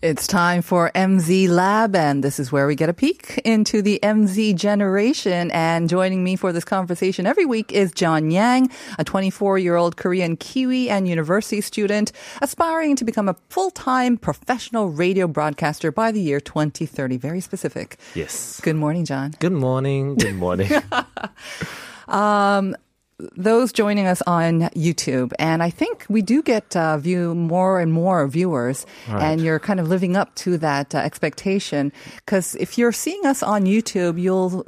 It's time for MZ Lab, and this is where we get a peek into the MZ generation. And joining me for this conversation every week is John Yang, a 24 year old Korean Kiwi and university student aspiring to become a full time professional radio broadcaster by the year 2030. Very specific. Yes. Good morning, John. Good morning. Good morning. Um, those joining us on YouTube, and I think we do get uh, view more and more viewers, and you're kind of living up to that uh, expectation. Because if you're seeing us on YouTube, you'll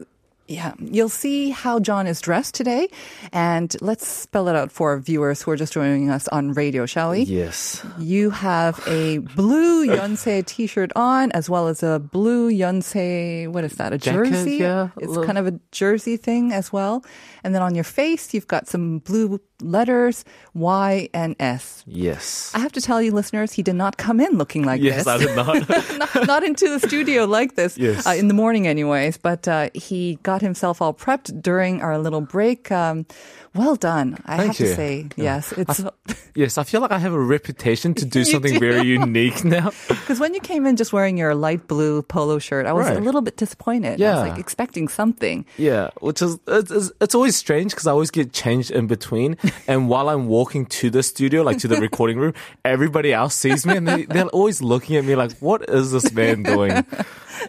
yeah, you'll see how John is dressed today, and let's spell it out for our viewers who are just joining us on radio, shall we? yes. You have a blue Yonsei t-shirt on, as well as a blue Yonsei, what is that, a Jacket, jersey? yeah, It's little- kind of a jersey thing as well. And then on your face, you've got some blue letters, Y and S. Yes. I have to tell you, listeners, he did not come in looking like yes, this. I did not. not, not into the studio like this Yes. uh, in the morning anyways but uh, he got himself all prepped during our little break um, well done i Thank have to you. say yes it's yes, I feel like I have a reputation to do something do. very unique now. because when you came in just wearing your light blue polo shirt i was a little bit disappointed i was Yeah. like expecting something Yeah, which is it's, it's, it's always strange because I always get changed in between, and while I'm walking to the studio, like to the recording room, everybody else sees me and they, they're always looking at me like, "What is this man doing?"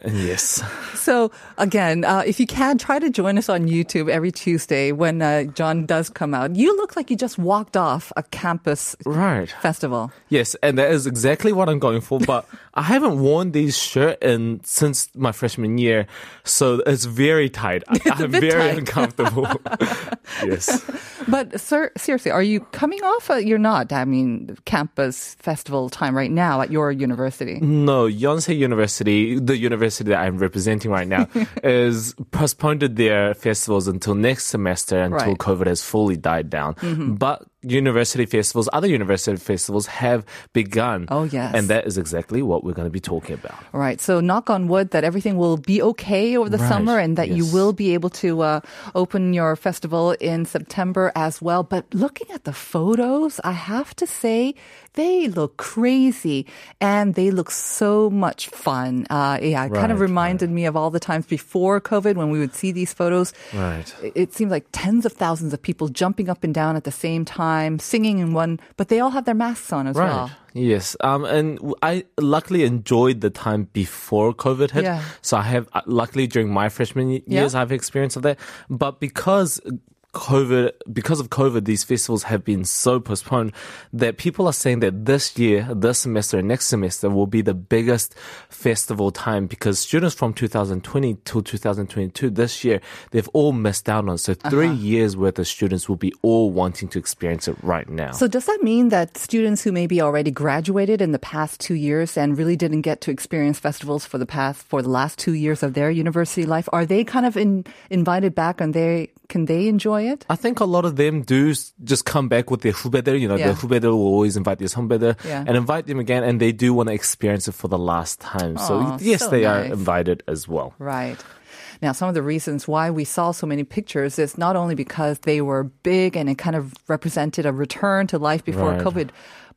Yes, so again uh, if you can try to join us on youtube every tuesday when uh, john does come out you look like you just walked off a campus right. festival Yes, and that is exactly what I'm going for. But I haven't worn these shirt in since my freshman year, so it's very tight. I, I'm bit very tight. uncomfortable. yes. But sir, seriously, are you coming off? A, you're not. I mean, campus festival time right now at your university. No, Yonsei University, the university that I'm representing right now, is postponed their festivals until next semester until Right. COVID has fully died down. But university festivals, other university festivals have begun. Oh, yes. And that is exactly what we're going to be talking about. Right. So knock on wood that everything will be okay over the Right, summer and that you will be able to uh, open your festival in September as well. But looking at the photos, I have to say they look crazy and they look so much fun. Uh, yeah, it kind of Right, reminded me of all the times before COVID when we would see these photos. Right. It- seems like tens of thousands of people jumping up and down at the same time, singing in one, but they all have their masks on as Right. well. Yes. Um, and I luckily enjoyed the time before COVID hit. Yeah. So I have, uh, luckily during my freshman y- Yeah. years, I've experience of that. But because COVID, because of COVID, these festivals have been so postponed that people are saying that this year, this semester, and next semester will be the biggest festival time because students from 2020 till 2022 this year, they've all missed out on. So 3 Uh-huh. years worth of students will be all wanting to experience it right now. So does that mean that students who maybe already graduated in the past two years and really didn't get to experience festivals for the past for the last two years of their university life, are they kind of in, invited back and they can they enjoy I think a lot of them do just come back with their hubeder. You know, yeah. the hubeder will always invite their humbeder yeah. and invite them again, and they do want to experience it for the last time. Aww, so yes, so they nice. are invited as well. Right. Now, some of the reasons why we saw so many pictures is not only because they were big and it kind of represented a return to life before right. COVID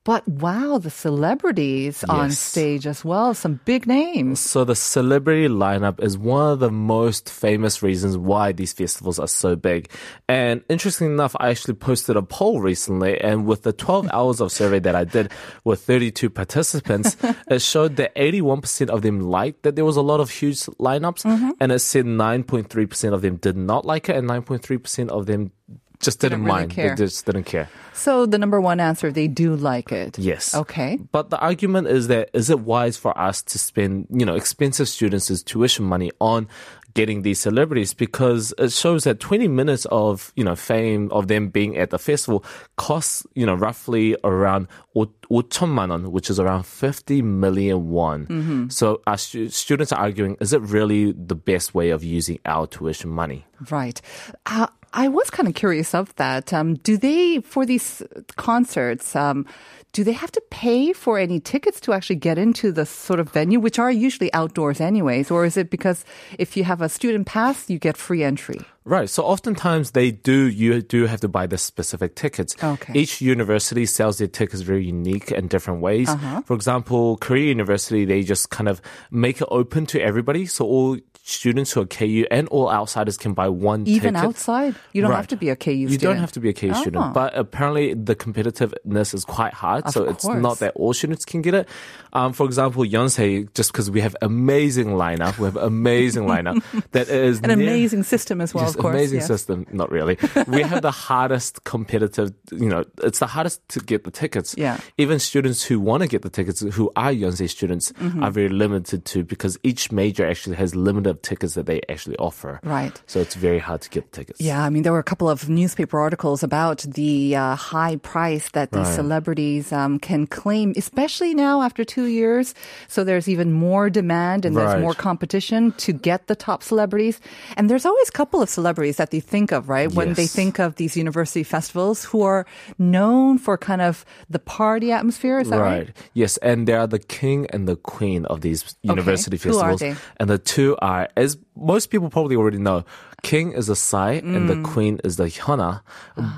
but wow, the celebrities on stage as well, some big names. So the celebrity lineup is one of the most famous reasons why these festivals are so big. And interesting enough, I actually posted a poll recently and with the 12 hours of survey that I did with 32 participants, it showed that 81% of them liked that there was a lot of huge lineups mm-hmm. and it said 9.3% of them did not like it and 9.3% of them just didn't, didn't mind. They just didn't care. So the number one answer, they do like it. Yes. Okay. But the argument is that is it wise for us to spend, you know, expensive students' tuition money on getting these celebrities because it shows that 20 minutes of, you know, fame of them being at the festival costs, you know, roughly around 5,000만 원, which is around 50 million won. Mm-hmm. So our stu- students are arguing, is it really the best way of using our tuition money? Right. Uh, I was kind of curious of that. Um, do they, for these concerts, um, do they have to pay for any tickets to actually get into the sort of venue, which are usually outdoors anyways? Or is it because if you have a student pass, you get free entry? Right. So oftentimes they do, you do have to buy the specific tickets. Okay. Each university sells their tickets very unique and different ways. Uh-huh. For example, Korea University, they just kind of make it open to everybody. So all students who are KU and all outsiders can buy one Even ticket. outside? You don't have to be a KU You student. don't have to be a KU Oh. student, but apparently the competitiveness is quite hard. Of so it's not that all students can get it. Um, for example, Yonsei, just because we have amazing lineup, we have amazing lineup that is An near- amazing system as well, Of course. amazing yes. system. Not really. We have the hardest competitive, you know, it's the hardest to get the tickets. Yeah. Even students who want to get the tickets, who are Yonsei students, Mm-hmm. are very limited to because each major actually has limited tickets that they actually offer. Right. So it's very hard to get tickets. Yeah, I mean, there were a couple of newspaper articles about the uh, high price that these Right. celebrities um, can claim, especially now after two years. So there's even more demand and there's more competition to get the top celebrities. And there's always a couple of celebrities that they think of, right? When they think of these university festivals who are known for kind of the party atmosphere. Is that right? Yes, and they are the king and the queen of these university Who are festivals. they? And the two are, as most people probably already know, king is the Psy and Mm. the queen is the Hyuna.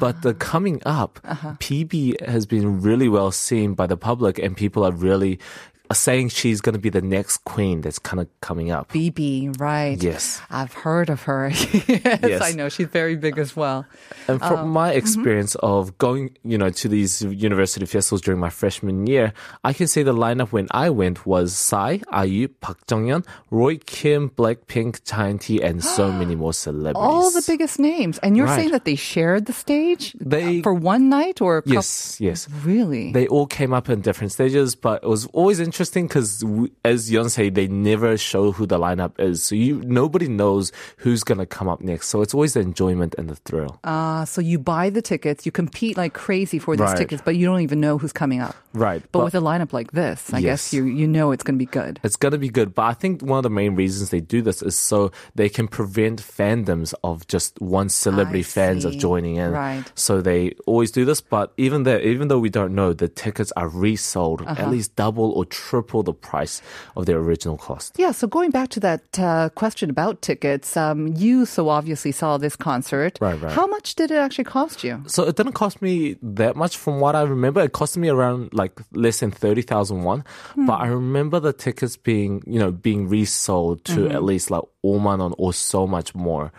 But the coming up, Uh-huh. BIBI has been really well seen by the public, and people are really saying she's going to be the next queen that's kind of coming up. BIBI, right. Yes. I've heard of her. yes, Yes. I know. She's very big as well. And from my mm-hmm. experience of going, you know, to these university festivals during my freshman year, I can say the lineup when I went was Psy, IU, Park Jonghyun, Roy Kim, Blackpink, T, and so many more celebrities. All the biggest names. And you're Right. saying that they shared the stage They- for one night or Yes, yes. Really? They all came up in different stages, but it was always interesting because, as Yon Yonsei, they never show who the lineup is, so you nobody knows who's gonna come up next. So it's always the enjoyment and the thrill. uh, so you buy the tickets, you compete like crazy for these Right. tickets, but you don't even know who's coming up. Right, But, but- with a lineup like this, I guess you you know it's going to be good. It's gonna be good, but I think one of the main reasons they do this is so they can prevent fandoms of just one celebrity fans of joining in. Right. So they always do this, but even there, even though we don't know, the tickets are resold Uh-huh. at least double or triple the price of their original cost. Yeah, so going back to that uh, question about tickets, um, you so obviously saw this concert. Right, right. How much did it actually cost you? So it didn't cost me that much from what I remember. It cost me around like less than 30,000 won. Hmm. But I remember the tickets being, you know, being resold to Mm-hmm. at least like 5만 원 or so much more.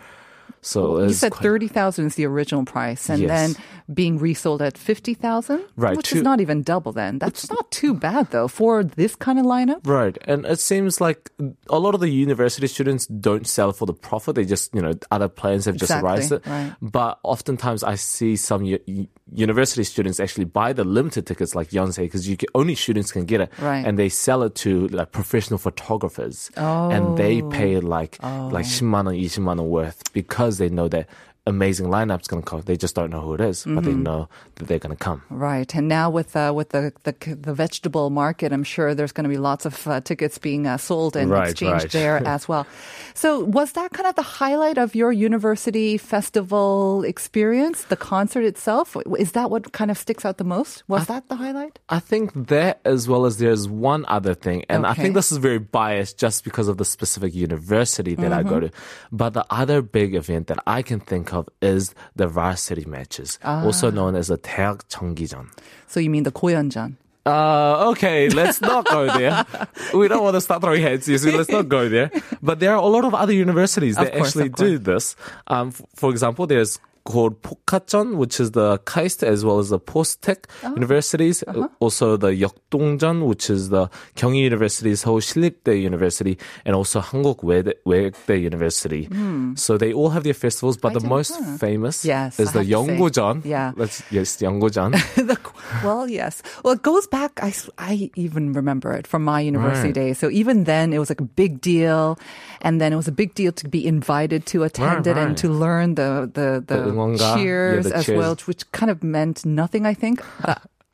So You it's said quite- thirty thousand is the original price, and Yes. then being resold at fifty thousand, Right, Which two- is not even double. Then that's not too bad though for this kind of lineup. Right. And it seems like a lot of the university students don't sell for the profit. They just, you know, other plans have just Exactly, raised it. right. But oftentimes I see some u- u- university students actually buy the limited tickets like Yonsei because you can, only students can get it. Right. And they sell it to like professional photographers. And they Oh. pay like, like 10만 원, 20만 원 worth because they know that amazing lineup's going to come. They just don't know who it is, but they Mm-hmm. know that they're going to come. Right, and now with uh, with the, the the vegetable market, I'm sure there's going to be lots of uh, tickets being uh, sold and Right, exchanged right. there as well. So, was that kind of the highlight of your university festival experience? The concert itself is that what kind of sticks out the most? Was that the highlight? I think that as well as there's one other thing, and I think this is very biased just because of the specific university that I go to. But the other big event that I can think of is the varsity matches, also known as the 대학 정기전. So you mean the 고연전? Uh, okay, let's not go there. We don't want to start throwing heads, you see, let's not go there. But there are a lot of other universities Of that course, actually of course. do this. Um, f- for example, there's called Pokkacheon, which is the KAIST as well as the POSTECH Oh. universities. Uh-huh. Uh, Also the Yeokdongjeon, which is the Gyeonggi University, Seoul Shillipdae University, and also Hanguk Weigdae University. So they all have their festivals, but. I the most huh. famous Yes, is I the have to say. Yeonggojeon. Yeah. Let's, yes, Yeonggojeon. Well, yes. Well, it goes back. I, I even remember it from my university Right. days. So even then, it was like a big deal, and then it was a big deal to be invited to attend Right, it and to learn the the the, The 응원가. cheers Yeah, the as cheers. well, which kind of meant nothing. I think.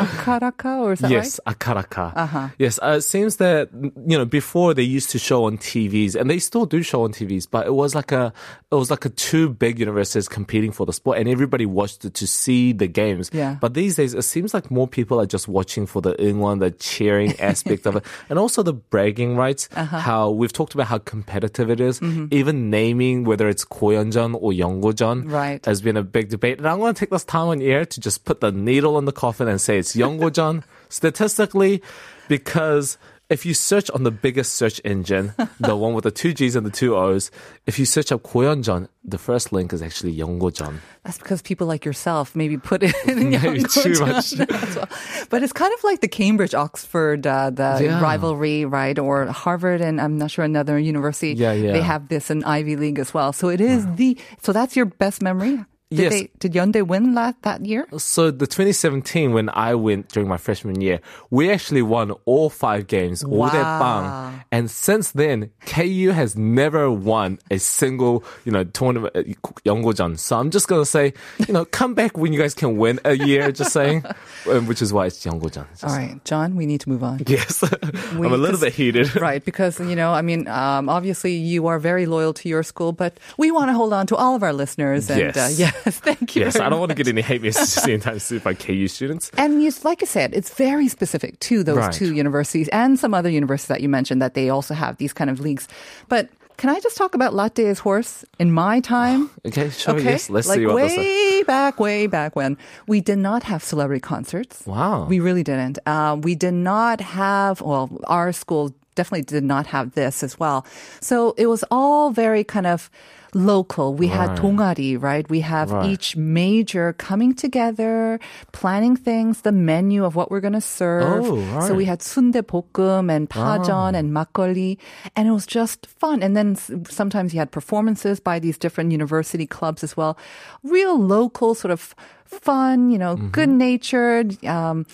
Akaraka, or is that yes, right? akaraka. Uh-huh. Yes, uh, it seems that you know before they used to show on TVs, and they still do show on TVs, but it was like a it was like a two big universities competing for the sport, and everybody watched it to see the games. Yeah. But these days, it seems like more people are just watching for the one, the cheering aspect of it, and also the bragging rights. Uh-huh. How we've talked about how competitive it is. Mm-hmm. Even naming whether it's Koyeonjeon or Yeonggojeon Right. has been a big debate. And I'm going to take this time on air to just put the needle in the coffin and say it's Yeonggojeon statistically because if you search on the biggest search engine, the one with the two G's and the two O's, if you search up Koyeonjeon, the first link is actually Yeonggojeon. That's because people like yourself maybe put it in Maybe too much. as well. But it's kind of like the Cambridge Oxford uh, the Yeah. rivalry, right? Or Harvard and I'm not sure another university. Yeah, yeah. They have this in Ivy League as well. So it is the so that's your best memory. Did Yes. they did Hyundai win last, that year? So the 2017, when I went during my freshman year, we actually won all five games, wow. all that bang. And since then, KU has never won a single, you know, tournament, uh, So I'm just gonna say, you know, come back when you guys can win a year. Just saying, Um, which is why it's Yeonggojeon. All right, John, we need to move on. Yes, We- I'm a little bit heated. Right, because you know, I mean, um, obviously you are very loyal to your school, but we want to hold on to all of our listeners. And uh, Yes. thank you. Yes, I don't want to get any hate messages anytime soon by KU students. And you, like I said, it's very specific to those Right. two universities and some other universities that you mentioned that they also have these kind of leagues. But can I just talk about Latte's horse? In my time, Okay, sure. okay, Yes, let's like see what way this is. back, way back when we did not have celebrity concerts. Wow. we really didn't. Um, we did not have. Well, our school definitely did not have this as well. So it was all very kind of local. We had Right. 동아리, right? We have Right. each major coming together, planning things, the menu of what we're going to serve. Oh, So we right. had sundae 볶음 and pajeon and makgeolli, and it was just fun. And then s- sometimes you had performances by these different university clubs as well. Real local sort of fun, you know, Mm-hmm. good natured. Um,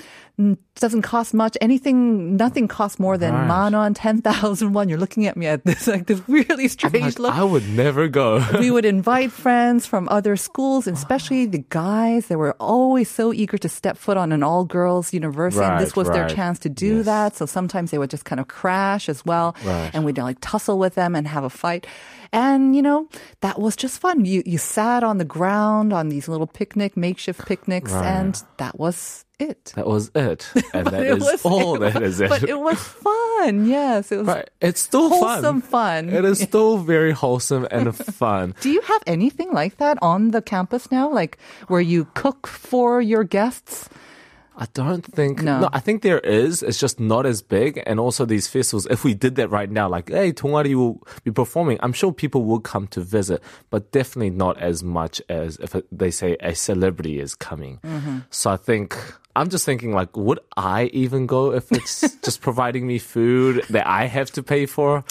doesn't cost much. Anything, nothing costs more than Right. man on ten thousand one. You're looking at me at this like this really strange Like, look I would never go. we would invite friends from other schools, and especially the guys. They were always so eager to step foot on an all girls university. and this Right, was their chance to do Yes. that. So sometimes they would just kind of crash as well. Right. And we'd like tussle with them and have a fight. And, you know, that was just fun. You, you sat on the ground on these little picnic, makeshift picnics, Right. and that was it. That was it. And that It is was- all that was- is it. But it was fun. Yes. It was Right. It's still wholesome fun. fun. It is still very wholesome and fun. Do you have anything like that on the campus now? Like where you cook for your guests? I don't think. No. I think there is. It's just not as big. And also these festivals, if we did that right now, like, hey, Tongari will be performing, I'm sure people will come to visit, but definitely not as much as if they say a celebrity is coming. Mm-hmm. So I think. I'm just thinking, like, would I even go if it's just providing me food that I have to pay for?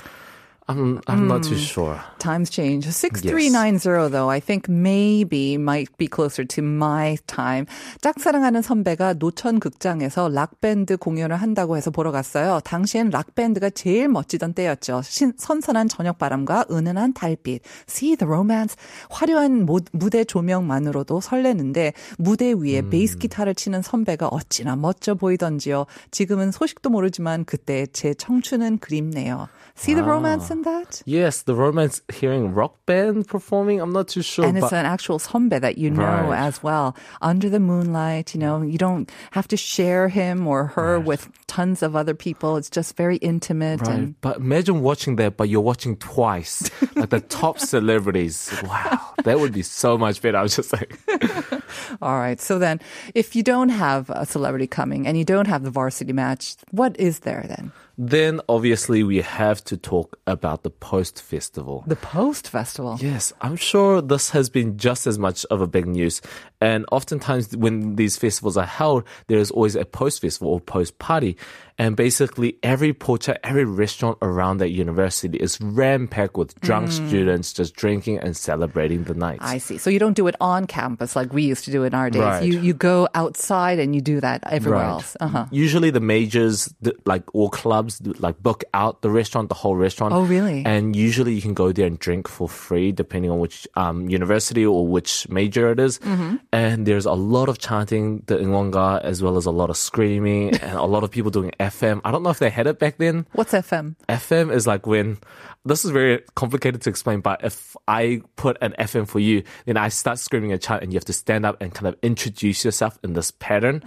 I'm, I'm not Mm. too sure. Times change. 6390 though, I think maybe might be closer to my time. 짝사랑하는 선배가 노천 극장에서 락밴드 공연을 한다고 해서 보러 갔어요. 당시엔 락밴드가 제일 멋지던 때였죠. 신, 선선한 저녁 바람과 은은한 달빛. See the romance. 화려한 모, 무대 조명만으로도 설레는데 무대 위에 베이스 기타를 치는 선배가 어찌나 멋져 보이던지요. 지금은 소식도 모르지만 그때 제 청춘은 그립네요. See the romance that? Yes, the romance hearing rock band performing, I'm not too sure. and it's an actual 선배 that you know Right. as well. Under the moonlight, you know, you don't have to share him or her with tons of other people. It's just very intimate Right. and But imagine watching that, but you're watching twice. like the top celebrities. Wow. That would be so much better. I was just like, all right. So then if you don't have a celebrity coming and you don't have the varsity match, what is there then? Then obviously we have to talk about the post festival. The post festival. Yes, I'm sure this has been just as much of a big news. And oftentimes, when these festivals are held, there is always a post festival or post party. And basically, every pocha, every restaurant around that university is ram packed with drunk students just drinking and celebrating the night. I see. So you don't do it on campus like we used to do in our days. Right. You you go outside and you do that everywhere else. Uh-huh. Usually, the majors, like all clubs, like book out the restaurant, the whole restaurant. Oh, really? And usually, you can go there and drink for free, depending on which um, university or which major it is. Mm-hmm. And there's a lot of chanting, the Ingwanga, as well as a lot of screaming, and a lot of people doing FM. I don't know if they had it back then. What's FM? FM is like when this is very complicated to explain, but if I put an FM for you, then I start screaming a chant and you have to stand up and kind of introduce yourself in this pattern.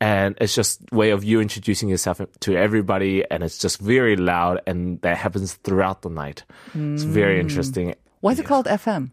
And it's just way of you introducing yourself to everybody and it's just very loud and that happens throughout the night. It's very hmm. interesting. Why is it called FM?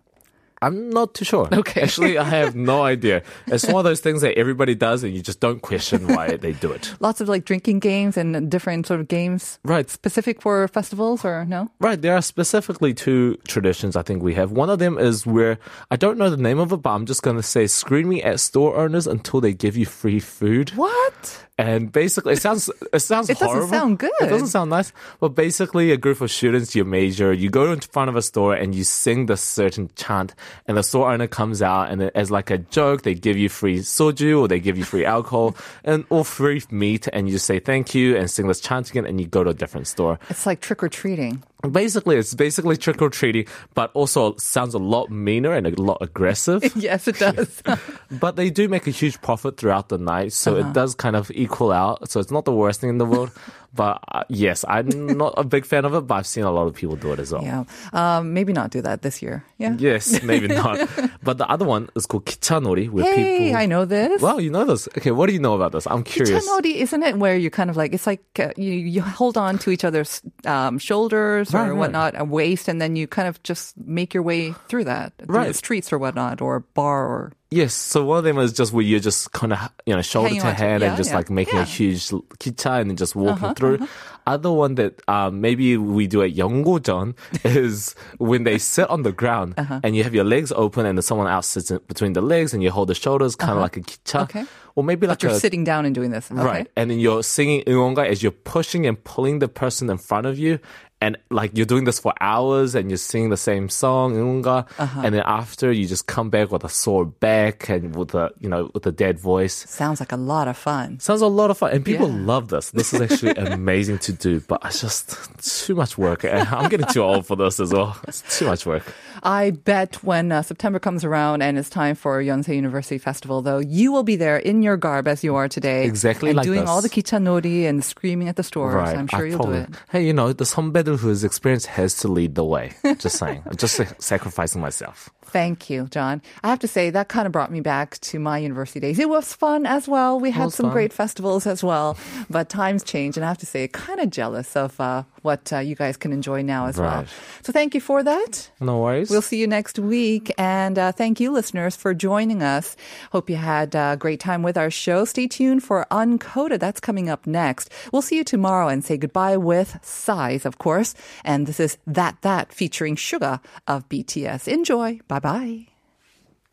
I'm not too sure. Okay. Actually, I have no idea. It's one of those things that everybody does and you just don't question why they do it. Lots of like drinking games and different sort of games Right. specific for festivals or no? Right, there are specifically two traditions I think we have. One of them is where I don't know the name of it, but I'm just going to say screaming at store owners until they give you free food. What? And basically, it sounds it sounds It doesn't sound good. It doesn't sound nice. But basically, a group of students, you major, you go in front of a store and you sing this certain chant, and the store owner comes out and as like a joke, they give you free soju or they give you free alcohol and or free meat, and you say thank you and sing this chant again, and you go to a different store. It's like trick or treating. Basically, it's basically trick or treating, but also sounds a lot meaner and a lot aggressive. yes, it does. but they do make a huge profit throughout the night, so Uh-huh. it does kind of equal out. So it's not the worst thing in the world. but uh, yes, I'm not a big fan of it, but I've seen a lot of people do it as well. yeah. Um, maybe not do that this year. Yeah. Yes, maybe not. But the other one is called kichanori, where Hey, people. I know this. Wow, you know this. Okay, what do you know about this? I'm curious. Kichanori, isn't it where you kind of like it's like uh, you you hold on to each other's um, shoulders Right, or right. whatnot, a waist, and then you kind of just make your way through that through the Right. streets or whatnot, or bar or Yes, so one of them is just where you're just kind of, you know, shoulder Hanging to on to- hand yeah, and just yeah, like making yeah. Uh-huh, a huge l- kicha and then just walking through. Other one that um, maybe we do at Yeonggojeon is when they sit on the ground Uh-huh. and you have your legs open and then someone else sits in between the legs and you hold the shoulders kind of like a kicha. Uh-huh. Okay. Or maybe like but you're a, sitting down and doing this. Okay. Right. And then you're singing 응원가 as you're pushing and pulling the person in front of you. and like you're doing this for hours and you're singing the same song uh-huh. and then after you just come back with a sore back and with a you know with a dead voice. Sounds like a lot of fun. Sounds a lot of fun. And people yeah. love this. This is actually amazing to do but it's just too much work. I'm getting too old for this as well. It's too much work. I bet when uh, September comes around and it's time for Yonsei University Festival, though, you will be there in your garb as you are today. Exactly and like doing this. all the kichanori and screaming at the stores. Right. I'm sure I you'll probably, do it. Hey, you know, the somebody whose experience has to lead the way. Just saying. I'm just sacrificing myself. Thank you, John. I have to say that kind of brought me back to my university days. It was fun as well. We had some fun. great festivals as well, but times change, and I have to say, kind of jealous of uh, what uh, you guys can enjoy now as well. So thank you for that. No worries. We'll see you next week. And uh, thank you, listeners, for joining us. Hope you had a great time with our show. Stay tuned for Uncoded. That's coming up next. We'll see you tomorrow and say goodbye with Psy's, of course. And this is That That featuring Suga of BTS. Enjoy. Bye Bye bye.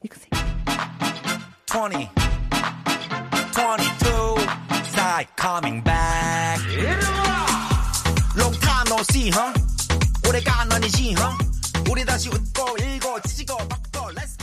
You can see. 20, 22, Psy's coming back. Long time no see, huh? 오래간 아니지, huh? 우리 다시 웃고 읽고 찢고 막 Let's